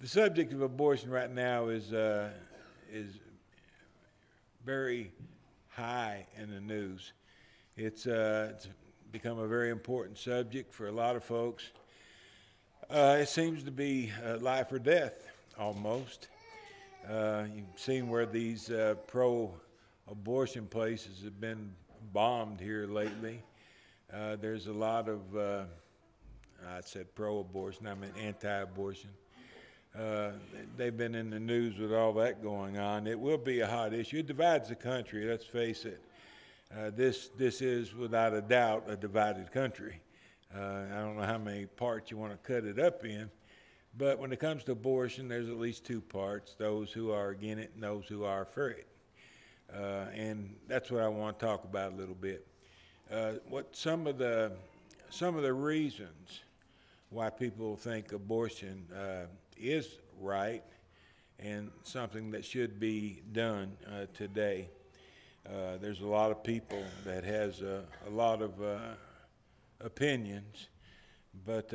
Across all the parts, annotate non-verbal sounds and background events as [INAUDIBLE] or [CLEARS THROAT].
The subject of abortion right now is, uh, is very high in the news. It's, uh, it's become a very important subject for a lot of folks. Uh, it seems to be uh, life or death almost. Uh, you've seen where these uh, pro abortion places have been bombed here lately. Uh, there's a lot of, uh, I said pro abortion, I meant anti abortion. Uh, they've been in the news with all that going on. It will be a hot issue. It divides the country, let's face it. Uh, this, this is, without a doubt, a divided country. Uh, I don't know how many parts you want to cut it up in, but when it comes to abortion, there's at least two parts those who are against it and those who are for it. Uh, and that's what I want to talk about a little bit. Uh, what some of the some of the reasons why people think abortion is right and something that should be done uh, today. Uh, there's a lot of people that has a, a lot of uh, opinions, but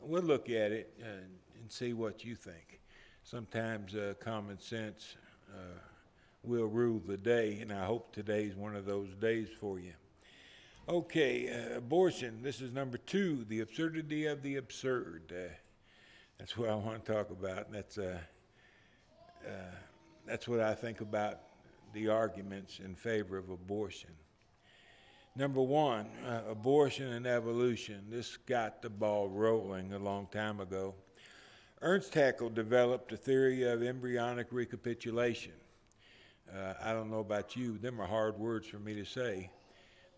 we'll look at it and see what you think. Sometimes common sense will rule the day, and I hope today's one of those days for you. Okay, uh, abortion. This is number two, the absurdity of the absurd. Uh, that's what I want to talk about. That's uh, uh, that's what I think about the arguments in favor of abortion. Number one, uh, abortion and evolution. This got the ball rolling a long time ago. Ernst Haeckel developed a theory of embryonic recapitulation. Uh, I don't know about you, them are hard words for me to say,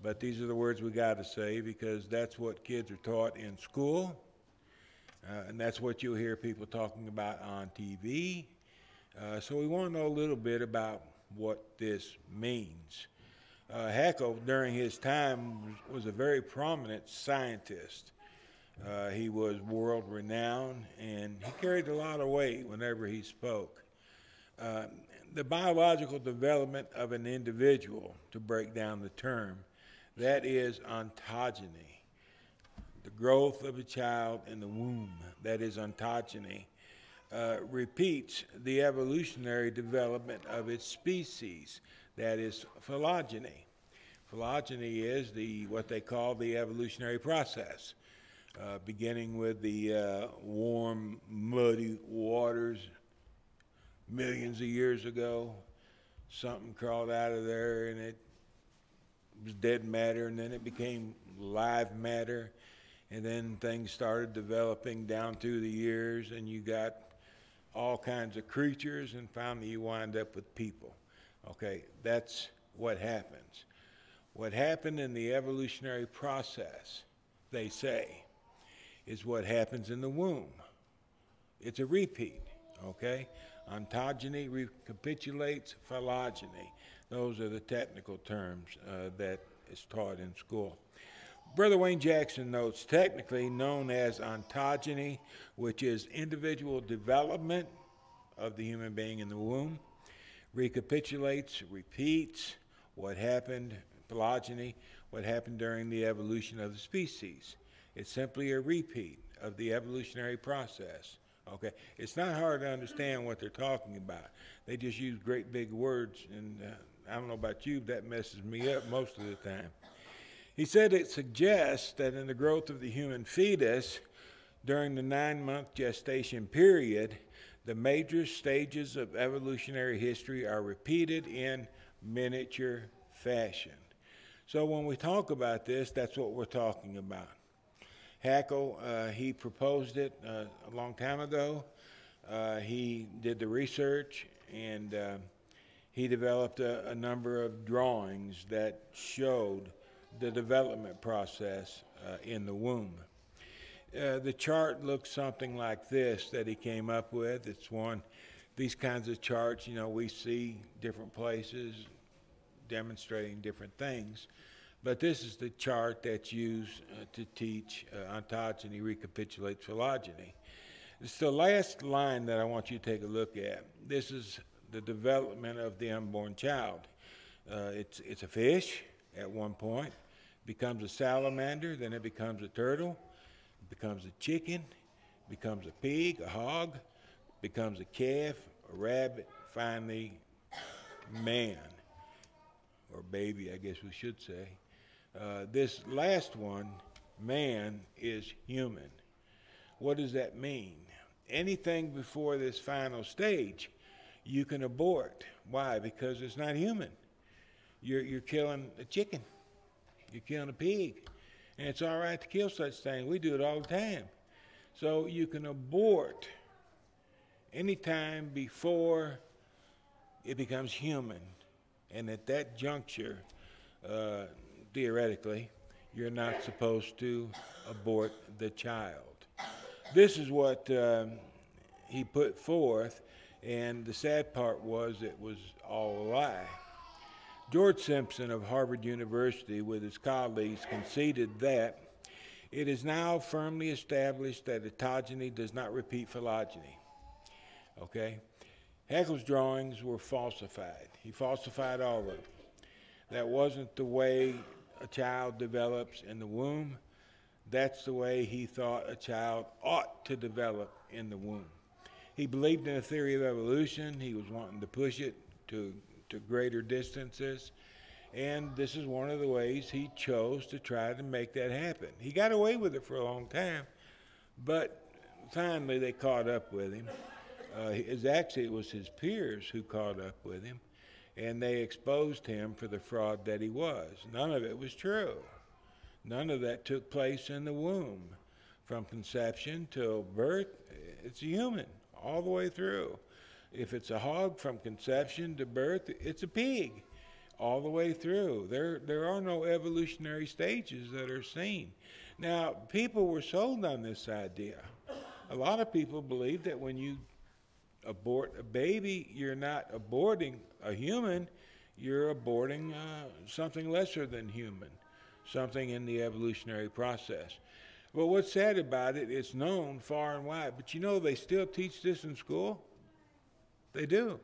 but these are the words we got to say because that's what kids are taught in school, uh, and that's what you'll hear people talking about on TV. Uh, so we want to know a little bit about what this means. Uh, Haeckel, during his time, was, a very prominent scientist. Uh, he was world renowned and he carried a lot of weight whenever he spoke. Uh, the biological development of an individual, to break down the term, that is ontogeny. The growth of a child in the womb, that is ontogeny, uh, repeats the evolutionary development of its species, that is phylogeny. Phylogeny is the what they call the evolutionary process, uh, beginning with the uh, warm, muddy waters millions of years ago. Something crawled out of there and it was dead matter, and then it became live matter. And then things started developing down through the years, and you got all kinds of creatures, and finally you wind up with people. Okay, that's what happens. What happened in the evolutionary process, they say, is what happens in the womb. It's a repeat, okay? Ontogeny recapitulates phylogeny. Those are the technical terms uh, that is taught in school. Brother Wayne Jackson notes technically known as ontogeny, which is individual development of the human being in the womb, recapitulates, repeats what happened, phylogeny, what happened during the evolution of the species. It's simply a repeat of the evolutionary process. Okay, it's not hard to understand what they're talking about. They just use great big words, and uh, I don't know about you, but that messes me up most of the time. He said it suggests that in the growth of the human fetus during the nine month gestation period, the major stages of evolutionary history are repeated in miniature fashion. So when we talk about this, that's what we're talking about. Haeckel, uh, he proposed it uh, a long time ago. Uh, he did the research and uh, he developed a, a, number of drawings that showed the development process uh, in the womb. Uh, the chart looks something like this that he came up with. It's one, these kinds of charts, you know, we see different places demonstrating different things. But this is the chart that's used uh, to teach uh, ontogeny recapitulates phylogeny. It's the last line that I want you to take a look at. This is the development of the unborn child. Uh, it's, it's a fish at one point, becomes a salamander, then it becomes a turtle, becomes a chicken, becomes a pig, a hog, becomes a calf, a rabbit, finally, man, or baby, I guess we should say. Uh, this last one, man, is human. What does that mean? Anything before this final stage, you can abort. Why? Because it's not human. You're, you're killing a chicken, you're killing a pig. And it's all right to kill such things. We do it all the time. So you can abort anytime before it becomes human. And at that juncture, uh, theoretically, you're not supposed to abort the child. This is what um, he put forth, and the sad part was it was all a lie. George Simpson of Harvard University, with his colleagues, conceded that it is now firmly established that ontogeny does not repeat phylogeny. Okay? Haeckel's drawings were falsified. He falsified all of them. That wasn't the way a child develops in the womb. That's the way he thought a child ought to develop in the womb. He believed in a theory of evolution. He was wanting to push it to, to greater distances. And this is one of the ways he chose to try to make that happen. He got away with it for a long time, but finally they caught up with him. Uh, actually it was his peers who caught up with him, and they exposed him for the fraud that he was. None of it was true. None of that took place in the womb. From conception till birth, it's human all the way through. If it's a hog from conception to birth, it's a pig all the way through. There, there are no evolutionary stages that are seen. Now, people were sold on this idea. A lot of people believe that when you abort a baby, you're not aborting a human, you're aborting uh, something lesser than human, something in the evolutionary process. But what's sad about it, it's known far and wide. But you know, they still teach this in school? They do.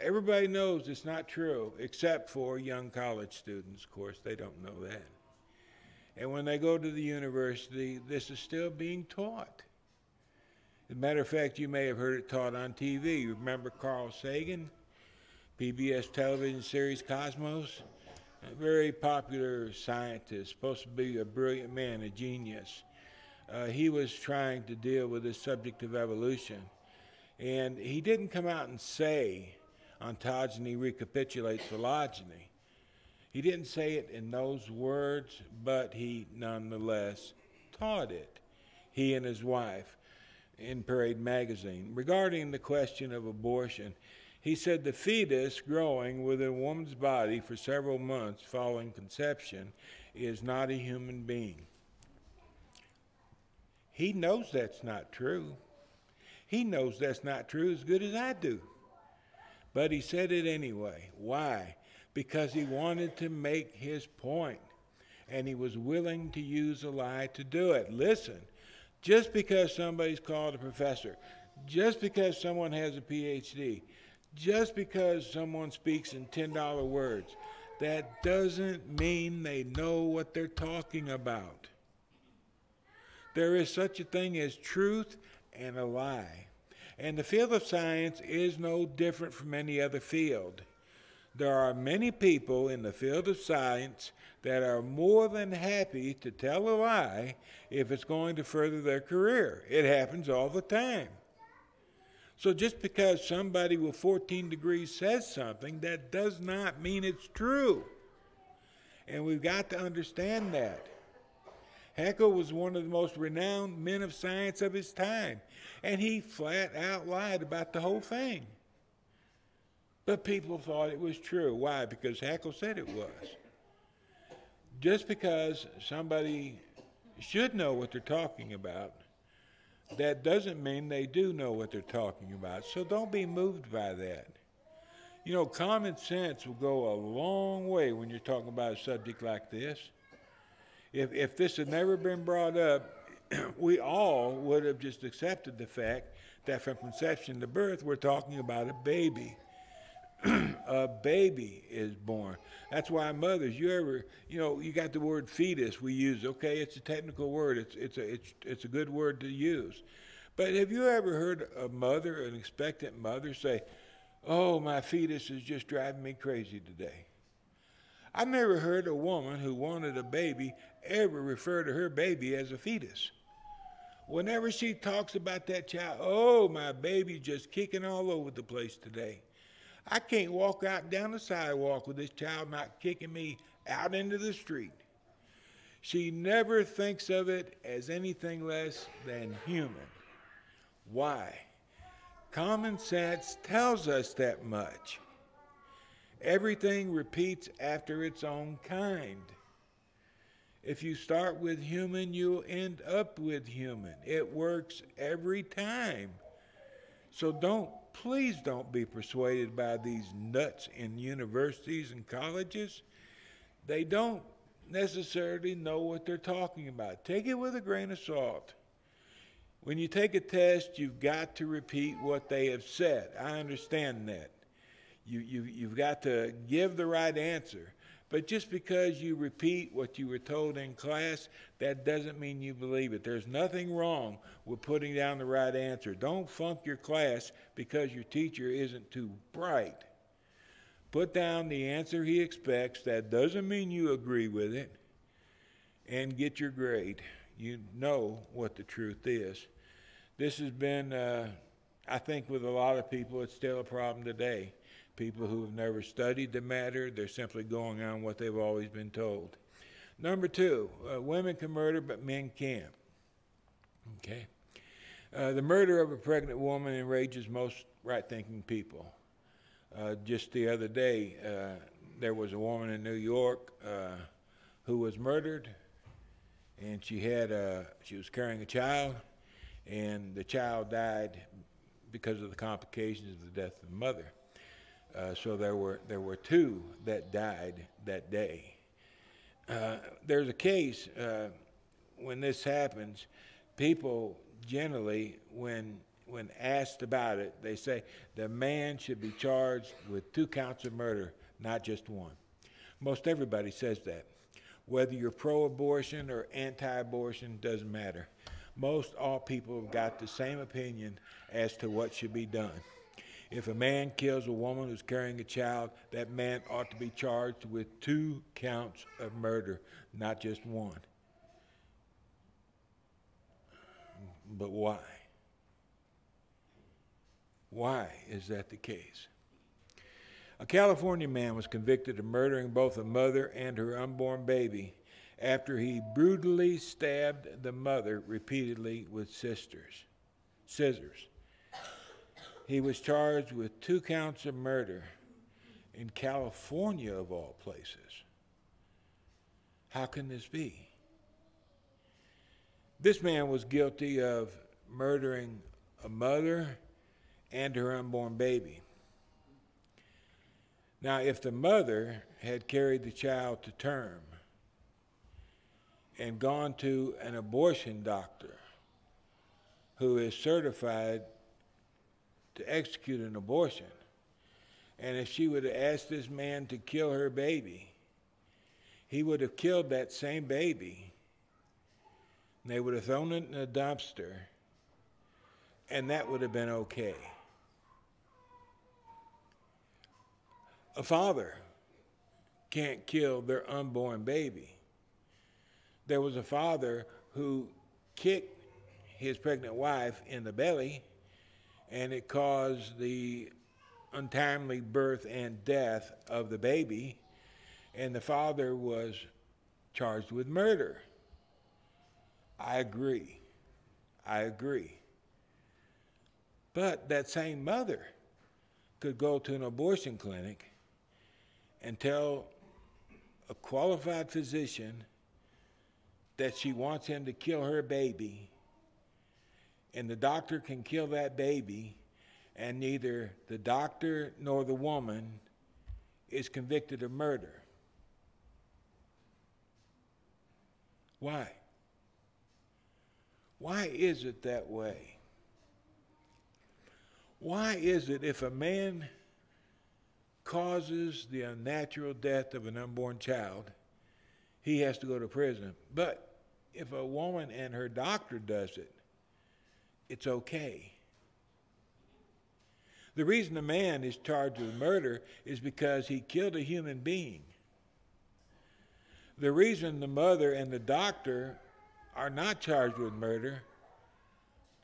Everybody knows it's not true, except for young college students, of course, they don't know that. And when they go to the university, this is still being taught. As a matter of fact, you may have heard it taught on TV. Remember Carl Sagan, PBS television series Cosmos? A very popular scientist, supposed to be a brilliant man, a genius. Uh, he was trying to deal with the subject of evolution. And he didn't come out and say ontogeny recapitulates phylogeny. He didn't say it in those words, but he nonetheless taught it, he and his wife in Parade magazine. Regarding the question of abortion, he said the fetus growing within a woman's body for several months following conception is not a human being. He knows that's not true. He knows that's not true as good as I do. But he said it anyway. Why? Because he wanted to make his point, and he was willing to use a lie to do it. Listen, just because somebody's called a professor, just because someone has a PhD, just because someone speaks in $10 words, that doesn't mean they know what they're talking about. There is such a thing as truth and a lie. And the field of science is no different from any other field. There are many people in the field of science that are more than happy to tell a lie if it's going to further their career. It happens all the time. So just because somebody with 14 degrees says something, that does not mean it's true. And we've got to understand that. Haeckel was one of the most renowned men of science of his time, and he flat out lied about the whole thing. But people thought it was true. Why? Because Haeckel said it was. Just because somebody should know what they're talking about, that doesn't mean they do know what they're talking about. So don't be moved by that. You know, common sense will go a long way when you're talking about a subject like this. If, if this had never been brought up, [CLEARS THROAT] we all would have just accepted the fact that from conception to birth, we're talking about a baby. [CLEARS THROAT] a baby is born. That's why mothers, you ever, you know, you got the word fetus we use. Okay, it's a technical word. It's it's a it's it's a good word to use. But have you ever heard a mother, an expectant mother, say, Oh, my fetus is just driving me crazy today? I've never heard a woman who wanted a baby ever refer to her baby as a fetus. Whenever she talks about that child, oh, my baby's just kicking all over the place today. I can't walk out down the sidewalk with this child not kicking me out into the street. She never thinks of it as anything less than human. Why? Common sense tells us that much. Everything repeats after its own kind. If you start with human, you'll end up with human. It works every time. So don't, please don't be persuaded by these nuts in universities and colleges. They don't necessarily know what they're talking about. Take it with a grain of salt. When you take a test, you've got to repeat what they have said. I understand that. You, you, you've got to give the right answer. But just because you repeat what you were told in class, that doesn't mean you believe it. There's nothing wrong with putting down the right answer. Don't funk your class because your teacher isn't too bright. Put down the answer he expects. That doesn't mean you agree with it. And get your grade. You know what the truth is. This has been, uh, I think, with a lot of people, it's still a problem today people who have never studied the matter. They're simply going on what they've always been told. Number two, uh, women can murder, but men can't. Okay? Uh, the murder of a pregnant woman enrages most right thinking people. Uh, just the other day, uh, there was a woman in New York uh, who was murdered, and she had a, she was carrying a child, and the child died because of the complications of the death of the mother. Uh, so there were there were two that died that day. Uh, there's a case uh, when this happens. People generally, when when asked about it, they say the man should be charged with two counts of murder, not just one. Most everybody says that. Whether you're pro-abortion or anti-abortion doesn't matter. Most all people have got the same opinion as to what should be done. If a man kills a woman who's carrying a child, that man ought to be charged with two counts of murder, not just one. But why? Why is that the case? A California man was convicted of murdering both a mother and her unborn baby after he brutally stabbed the mother repeatedly with sisters, scissors. He was charged with two counts of murder in California, of all places. How can this be? This man was guilty of murdering a mother and her unborn baby. Now, if the mother had carried the child to term and gone to an abortion doctor who is certified to execute an abortion. And if she would have asked this man to kill her baby, he would have killed that same baby. And they would have thrown it in a dumpster, and that would have been okay. A father can't kill their unborn baby. There was a father who kicked his pregnant wife in the belly and it caused the untimely birth and death of the baby, and the father was charged with murder. I agree. I agree. But that same mother could go to an abortion clinic and tell a qualified physician that she wants him to kill her baby and the doctor can kill that baby, and neither the doctor nor the woman is convicted of murder. Why? Why is it that way? Why is it if a man causes the unnatural death of an unborn child, he has to go to prison? But if a woman and her doctor does it, it's okay. The reason a man is charged with murder is because he killed a human being. The reason the mother and the doctor are not charged with murder,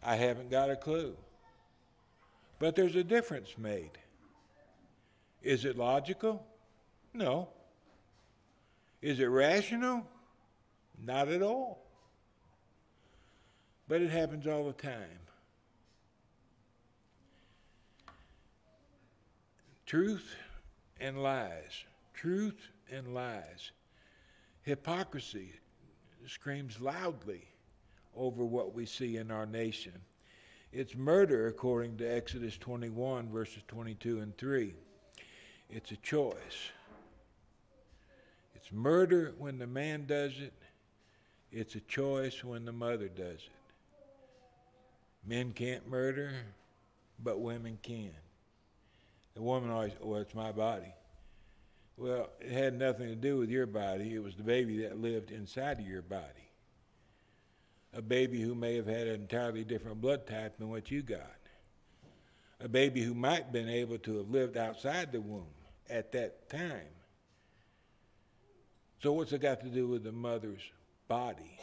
I haven't got a clue. But there's a difference made. Is it logical? No. Is it rational? Not at all. But it happens all the time. Truth and lies. Truth and lies. Hypocrisy screams loudly over what we see in our nation. It's murder, according to Exodus 21, verses 22 and 3. It's a choice. It's murder when the man does it, it's a choice when the mother does it. Men can't murder, but women can. The woman always, well, it's my body. Well, it had nothing to do with your body. It was the baby that lived inside of your body. A baby who may have had an entirely different blood type than what you got. A baby who might have been able to have lived outside the womb at that time. So, what's it got to do with the mother's body?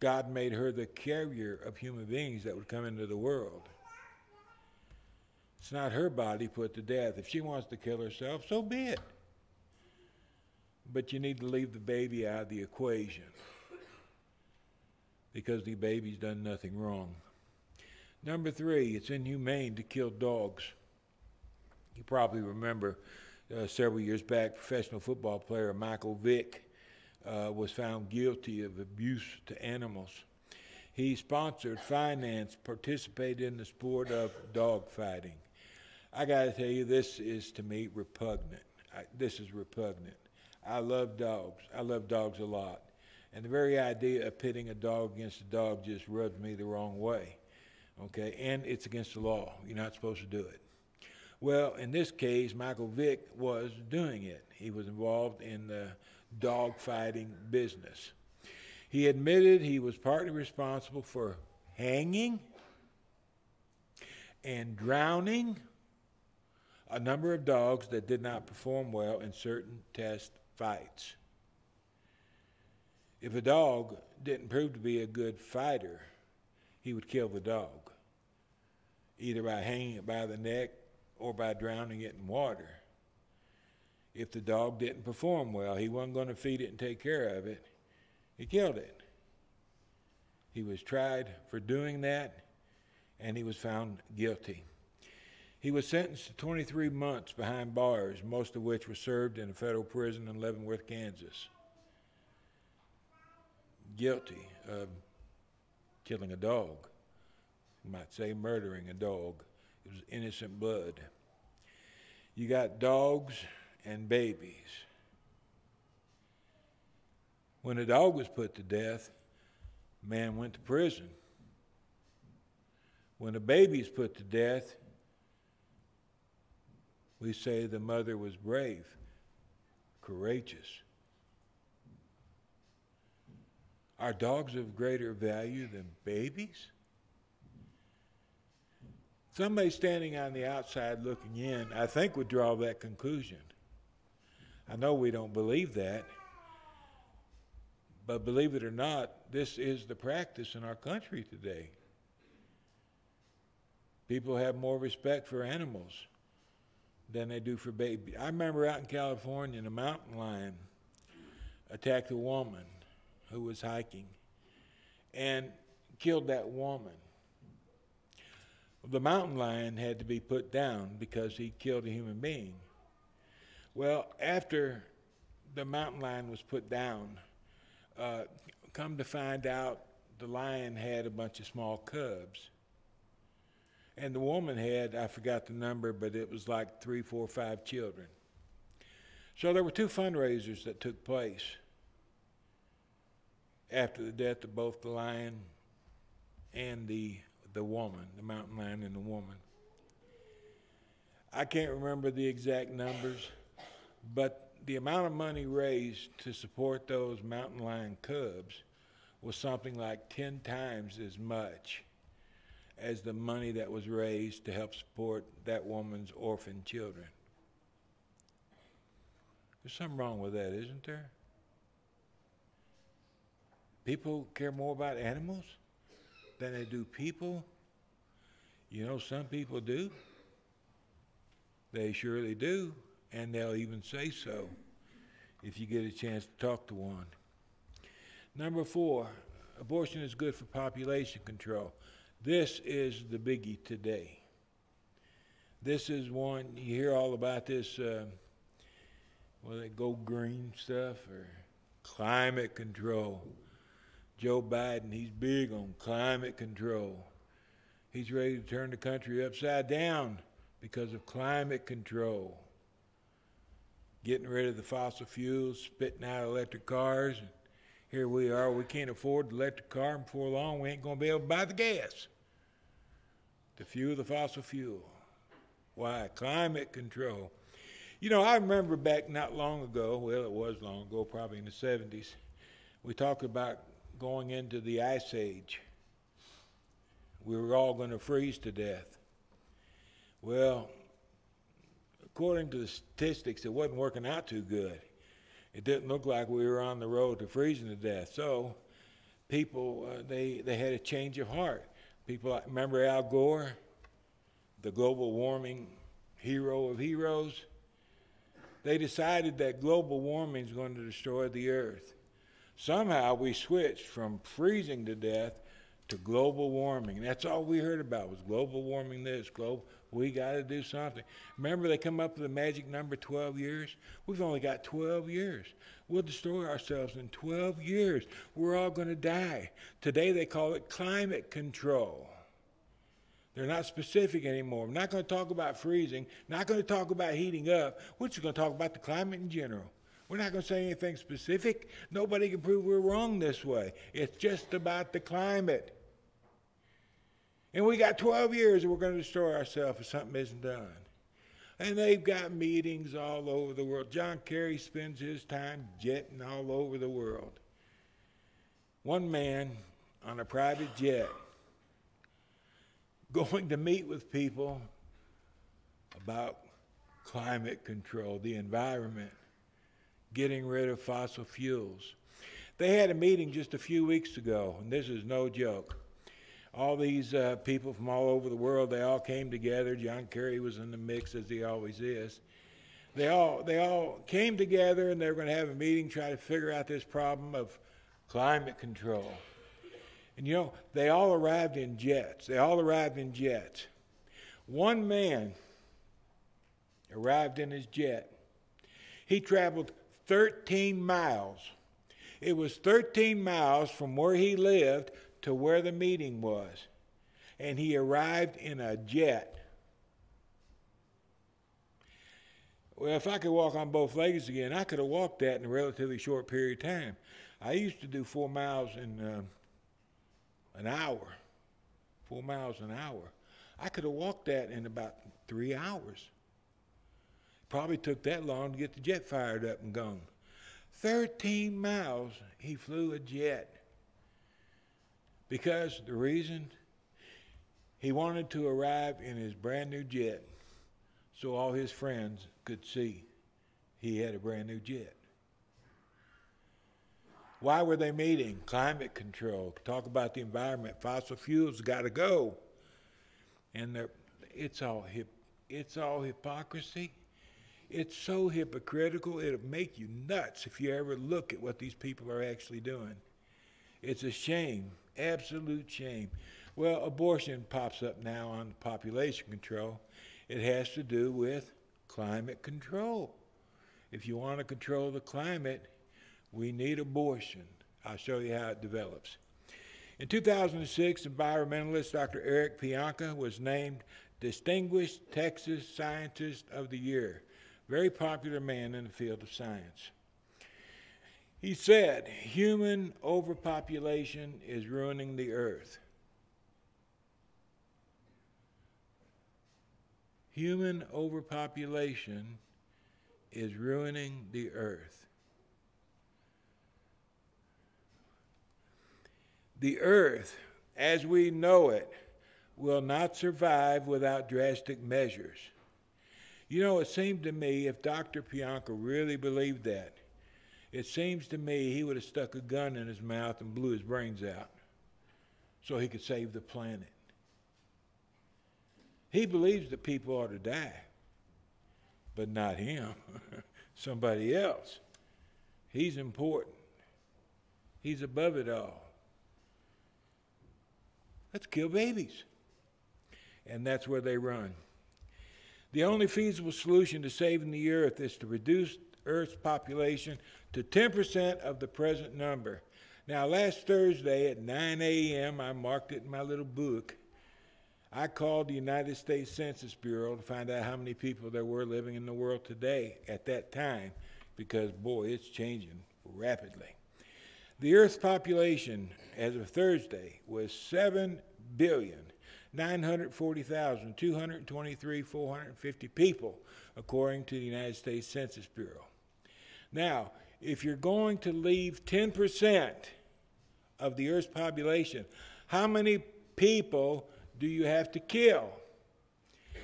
God made her the carrier of human beings that would come into the world. It's not her body put to death. If she wants to kill herself, so be it. But you need to leave the baby out of the equation because the baby's done nothing wrong. Number three, it's inhumane to kill dogs. You probably remember uh, several years back, professional football player Michael Vick uh, was found guilty of abuse to animals. He sponsored, financed, participated in the sport of dog fighting. I got to tell you, this is to me repugnant. I, this is repugnant. I love dogs. I love dogs a lot. And the very idea of pitting a dog against a dog just rubs me the wrong way. Okay? And it's against the law. You're not supposed to do it. Well, in this case, Michael Vick was doing it. He was involved in the dog fighting business. He admitted he was partly responsible for hanging and drowning a number of dogs that did not perform well in certain test fights. If a dog didn't prove to be a good fighter, he would kill the dog, either by hanging it by the neck or by drowning it in water. If the dog didn't perform well, he wasn't going to feed it and take care of it. He killed it. He was tried for doing that, and he was found guilty. He was sentenced to 23 months behind bars, most of which were served in a federal prison in Leavenworth, Kansas. Guilty of killing a dog. You might say murdering a dog. It was innocent blood. You got dogs and babies. When a dog was put to death, man went to prison. When a baby is put to death, we say the mother was brave, courageous. Are dogs of greater value than babies? Somebody standing on the outside looking in, I think, would draw that conclusion. I know we don't believe that, but believe it or not, this is the practice in our country today. People have more respect for animals than they do for babies. I remember out in California, a mountain lion attacked a woman who was hiking and killed that woman. The mountain lion had to be put down because he killed a human being. Well, after the mountain lion was put down, uh, come to find out the lion had a bunch of small cubs. And the woman had, I forgot the number, but it was like three, four, five children. So there were two fundraisers that took place after the death of both the lion and the, the woman, the mountain lion and the woman. I can't remember the exact numbers, but the amount of money raised to support those mountain lion cubs was something like 10 times as much as the money that was raised to help support that woman's orphan children. There's something wrong with that, isn't there? People care more about animals than they do people. You know, some people do. They surely do, and they'll even say so if you get a chance to talk to one. Number four, abortion is good for population control. This is the biggie today. This is one, you hear all about this, uh, well, they go green stuff or climate control. Joe Biden, he's big on climate control. He's ready to turn the country upside down because of climate control. Getting rid of the fossil fuels, spitting out electric cars. And here we are, we can't afford the electric car, and before long, we ain't going to be able to buy the gas to fuel the fossil fuel. Why? Climate control. You know, I remember back not long ago, well, it was long ago, probably in the 70s, we talked about going into the ice age. We were all going to freeze to death. Well, according to the statistics, it wasn't working out too good. It didn't look like we were on the road to freezing to death. So, people uh, they they had a change of heart. People remember Al Gore, the global warming hero of heroes. They decided that global warming is going to destroy the earth. Somehow we switched from freezing to death to global warming. That's all we heard about was global warming. This global. We got to do something. Remember, they come up with the magic number 12 years? We've only got 12 years. We'll destroy ourselves in 12 years. We're all going to die. Today, they call it climate control. They're not specific anymore. We're not going to talk about freezing, not going to talk about heating up. We're just going to talk about the climate in general. We're not going to say anything specific. Nobody can prove we're wrong this way. It's just about the climate. And we got 12 years and we're going to destroy ourselves if something isn't done. And they've got meetings all over the world. John Kerry spends his time jetting all over the world. One man on a private jet going to meet with people about climate control, the environment, getting rid of fossil fuels. They had a meeting just a few weeks ago, and this is no joke all these uh, people from all over the world, they all came together. John Kerry was in the mix, as he always is. They all, they all came together and they were going to have a meeting, try to figure out this problem of climate control. And you know, they all arrived in jets. They all arrived in jets. One man arrived in his jet. He traveled 13 miles. It was 13 miles from where he lived to where the meeting was. And he arrived in a jet. Well, if I could walk on both legs again, I could have walked that in a relatively short period of time. I used to do four miles in uh, an hour, four miles an hour. I could have walked that in about three hours. Probably took that long to get the jet fired up and gone. 13 miles he flew a jet. Because the reason he wanted to arrive in his brand new jet so all his friends could see he had a brand new jet. Why were they meeting? Climate control, talk about the environment, fossil fuels got to go. And it's all hip, it's all hypocrisy. It's so hypocritical, it'll make you nuts if you ever look at what these people are actually doing. It's a shame absolute shame. Well, abortion pops up now on population control. It has to do with climate control. If you want to control the climate, we need abortion. I'll show you how it develops. In 2006, environmentalist Dr. Eric Pianka was named Distinguished Texas Scientist of the Year. Very popular man in the field of science. He said, human overpopulation is ruining the earth. Human overpopulation is ruining the earth. The earth, as we know it, will not survive without drastic measures. You know, it seemed to me if Dr. Pianka really believed that, it seems to me he would have stuck a gun in his mouth and blew his brains out so he could save the planet. He believes that people ought to die, but not him, [LAUGHS] somebody else. He's important, he's above it all. Let's kill babies. And that's where they run. The only feasible solution to saving the earth is to reduce Earth's population to 10% of the present number. Now, last Thursday at 9 a.m., I marked it in my little book. I called the United States Census Bureau to find out how many people there were living in the world today at that time, because boy, it's changing rapidly. The Earth's population as of Thursday was 7 billion 940,223 450 people, according to the United States Census Bureau. Now, if you're going to leave 10% of the Earth's population, how many people do you have to kill?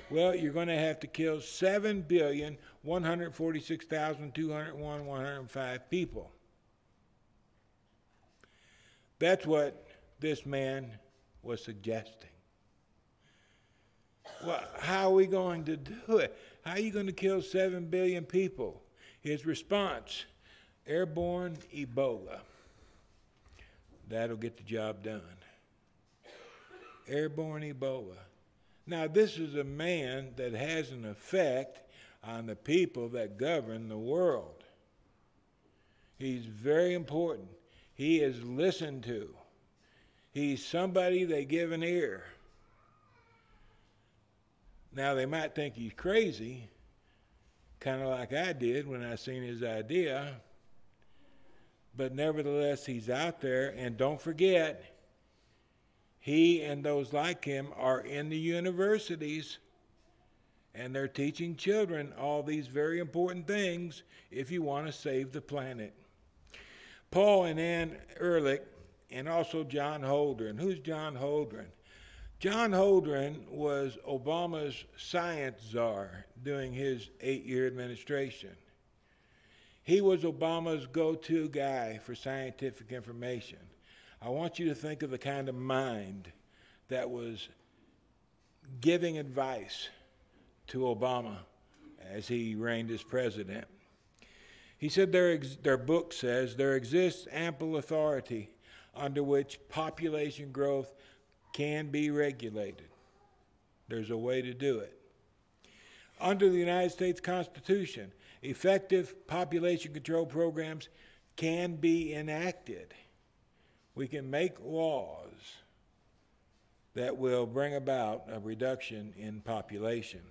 Well, you're going to have to kill 7,146,201 105 people. That's what this man was suggesting. Well, how are we going to do it? How are you going to kill 7 billion people? His response airborne Ebola. That'll get the job done. Airborne Ebola. Now, this is a man that has an effect on the people that govern the world. He's very important. He is listened to. He's somebody they give an ear. Now, they might think he's crazy, kind of like I did when I seen his idea, but nevertheless, he's out there. And don't forget, he and those like him are in the universities and they're teaching children all these very important things if you want to save the planet. Paul and Anne Ehrlich, and also John Holdren. Who's John Holdren? John Holdren was Obama's science czar during his eight year administration. He was Obama's go to guy for scientific information. I want you to think of the kind of mind that was giving advice to Obama as he reigned as president. He said their, ex- their book says there exists ample authority under which population growth can be regulated. There's a way to do it. Under the United States Constitution, effective population control programs can be enacted. We can make laws that will bring about a reduction in population.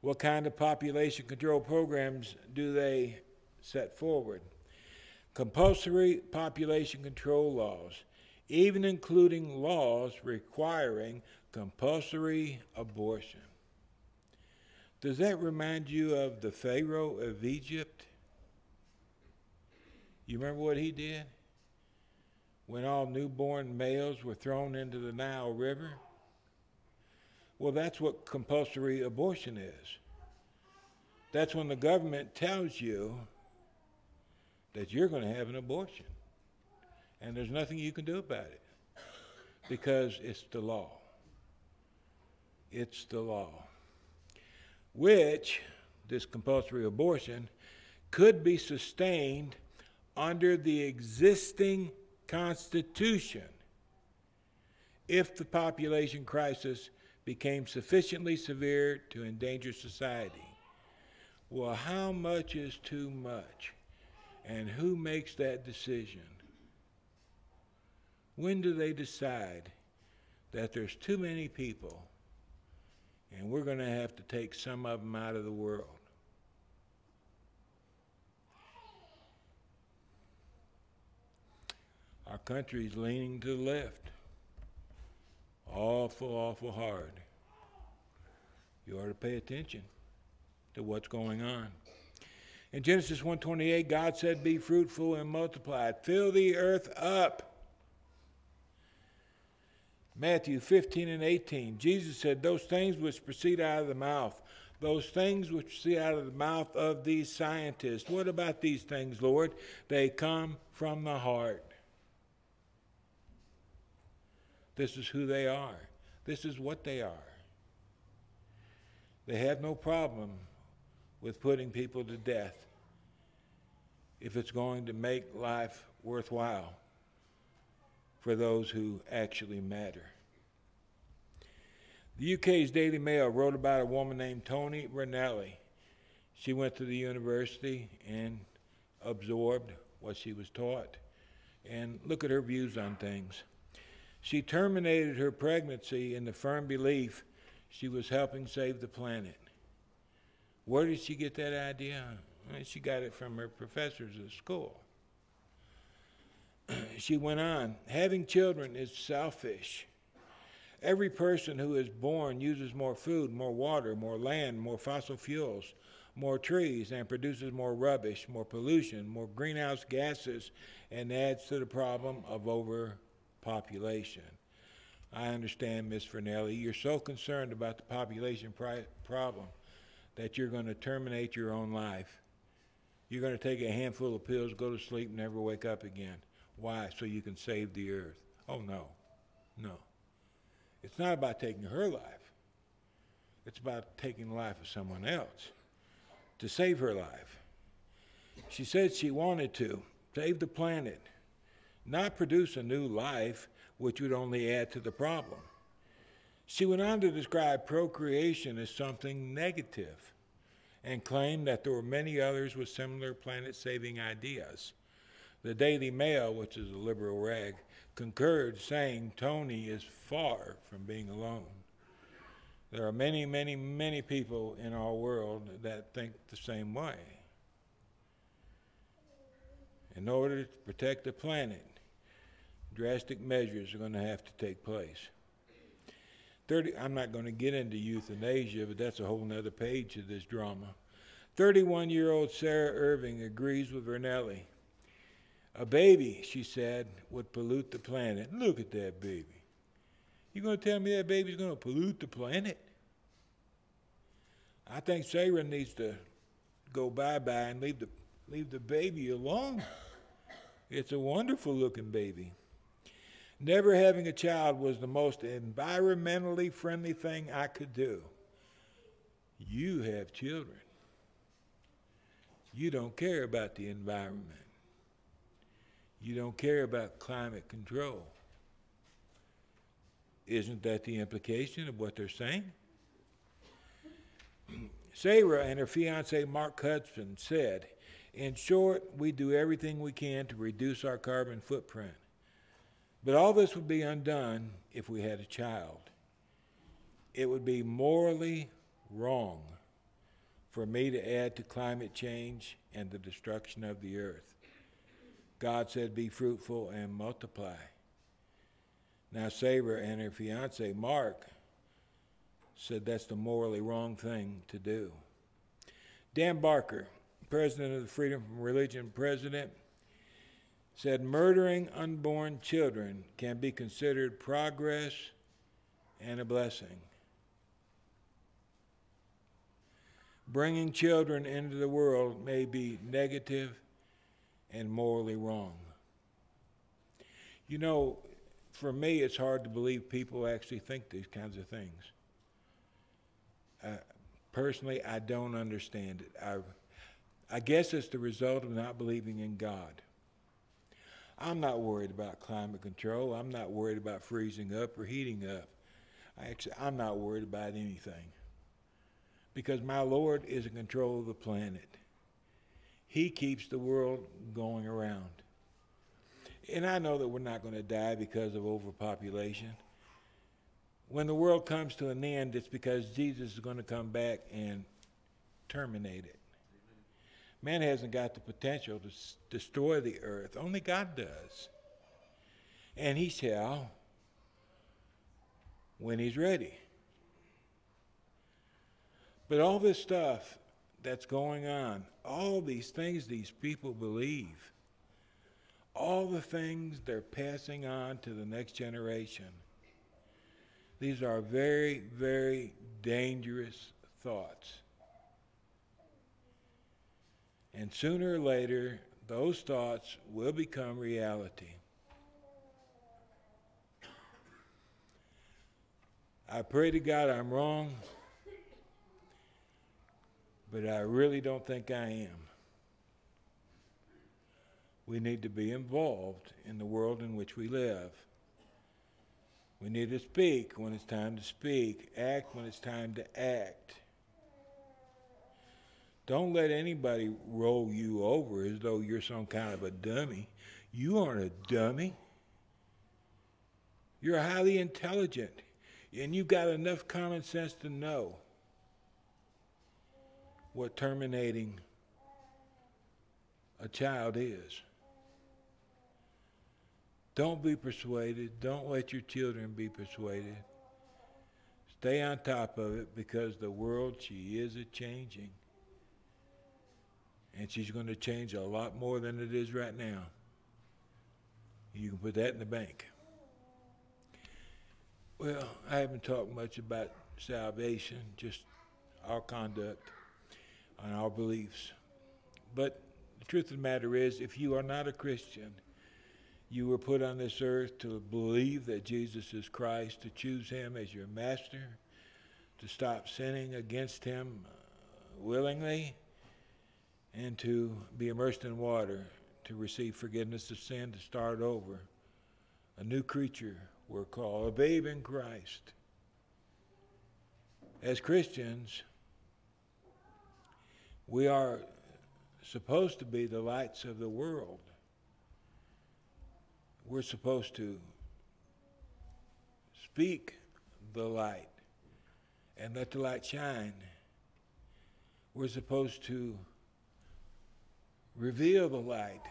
What kind of population control programs do they set forward? Compulsory population control laws, even including laws requiring compulsory abortion. Does that remind you of the Pharaoh of Egypt? You remember what he did? When all newborn males were thrown into the Nile River? Well, that's what compulsory abortion is. That's when the government tells you that you're going to have an abortion. And there's nothing you can do about it because it's the law. It's the law which, this compulsory abortion, could be sustained under the existing Constitution if the population crisis became sufficiently severe to endanger society. Well, how much is too much? And who makes that decision? When do they decide that there's too many people and we're going to have to take some of them out of the world. Our country's leaning to the left. Awful, awful hard. You ought to pay attention to what's going on. In Genesis 1:28, God said, "Be fruitful and multiply, fill the earth up." Matthew 15 and 18, Jesus said, Those things which proceed out of the mouth, those things which proceed out of the mouth of these scientists. What about these things, Lord? They come from the heart. This is who they are. This is what they are. They have no problem with putting people to death if it's going to make life worthwhile for those who actually matter. The UK's Daily Mail wrote about a woman named Toni Rainelli. She went to the university and absorbed what she was taught. And look at her views on things. She terminated her pregnancy in the firm belief she was helping save the planet. Where did she get that idea? She got it from her professors at school. She went on having children is selfish. Every person who is born uses more food, more water, more land, more fossil fuels, more trees, and produces more rubbish, more pollution, more greenhouse gases, and adds to the problem of overpopulation. I understand, Ms. Vernelli, you're so concerned about the population problem that you're going to terminate your own life. You're going to take a handful of pills, go to sleep, never wake up again. Why? So you can save the earth. Oh, no. No. It's not about taking her life, it's about taking the life of someone else to save her life. She said she wanted to save the planet, not produce a new life which would only add to the problem. She went on to describe procreation as something negative and claimed that there were many others with similar planet saving ideas. The Daily Mail, which is a liberal rag, concurred, saying Tony is far from being alone. There are many, many, many people in our world that think the same way. In order to protect the planet, drastic measures are going to have to take place. 30, I'm not going to get into euthanasia, but that's a whole other page of this drama. 31 year old Sarah Irving agrees with Rainelli. A baby, she said, would pollute the planet. Look at that baby. You going to tell me that baby's going to pollute the planet? I think Sarah needs to go bye bye and leave the, leave the baby alone. It's a wonderful looking baby. Never having a child was the most environmentally friendly thing I could do. You have children. You don't care about the environment. You don't care about climate control. Isn't that the implication of what they're saying? [CLEARS THROAT] Sarah and her fiance Mark Hudson said, In short, we do everything we can to reduce our carbon footprint. But all this would be undone if we had a child. It would be morally wrong for me to add to climate change and the destruction of the earth. God said, Be fruitful and multiply. Now, Sarah and her fiance, Mark, said that's the morally wrong thing to do. Dan Barker, president of the Freedom from Religion president, said murdering unborn children can be considered progress and a blessing. Bringing children into the world may be negative and morally wrong. You know, for me, it's hard to believe people actually think these kinds of things. Uh, personally, I don't understand it. I, I guess it's the result of not believing in God. I'm not worried about climate control. I'm not worried about freezing up or heating up. I actually, I'm not worried about anything because my Lord is in control of the planet. He keeps the world going around. And I know that we're not going to die because of overpopulation. When the world comes to an end, it's because Jesus is going to come back and terminate it. Man hasn't got the potential to s- destroy the earth, only God does. And He shall when He's ready. But all this stuff that's going on, all these things these people believe, all the things they're passing on to the next generation, These are very, very dangerous thoughts. And sooner or later, those thoughts will become reality. I pray to God I'm wrong, but I really don't think I am. We need to be involved in the world in which we live. We need to speak when it's time to speak, act when it's time to act. Don't let anybody roll you over as though you're some kind of a dummy. You aren't a dummy. You're highly intelligent, and you've got enough common sense to know what terminating a child is. Don't be persuaded. Don't let your children be persuaded. Stay on top of it because the world, she is a changing. And she's going to change a lot more than it is right now. You can put that in the bank. Well, I haven't talked much about salvation, just our conduct and our beliefs. But the truth of the matter is, if you are not a Christian, you were put on this earth to believe that Jesus is Christ, to choose Him as your master, to stop sinning against Him uh, willingly, and to be immersed in water to receive forgiveness of sin, to start over. A new creature, we're called, a babe in Christ. As Christians, we are supposed to be the lights of the world. We're supposed to speak the light and let the light shine. We're supposed to reveal the light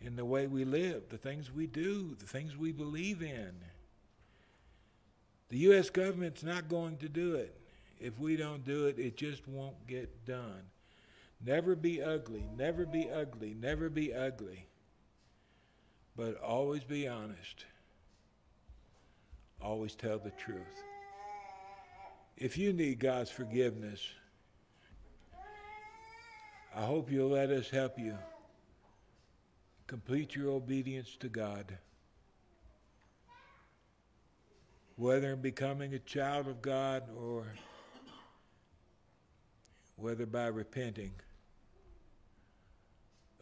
in the way we live, the things we do, the things we believe in. The U.S. government's not going to do it. If we don't do it, it just won't get done. Never be ugly, never be ugly, never be ugly. But always be honest. Always tell the truth. If you need God's forgiveness, I hope you'll let us help you complete your obedience to God. Whether in becoming a child of God or whether by repenting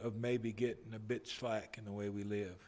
of maybe getting a bit slack in the way we live.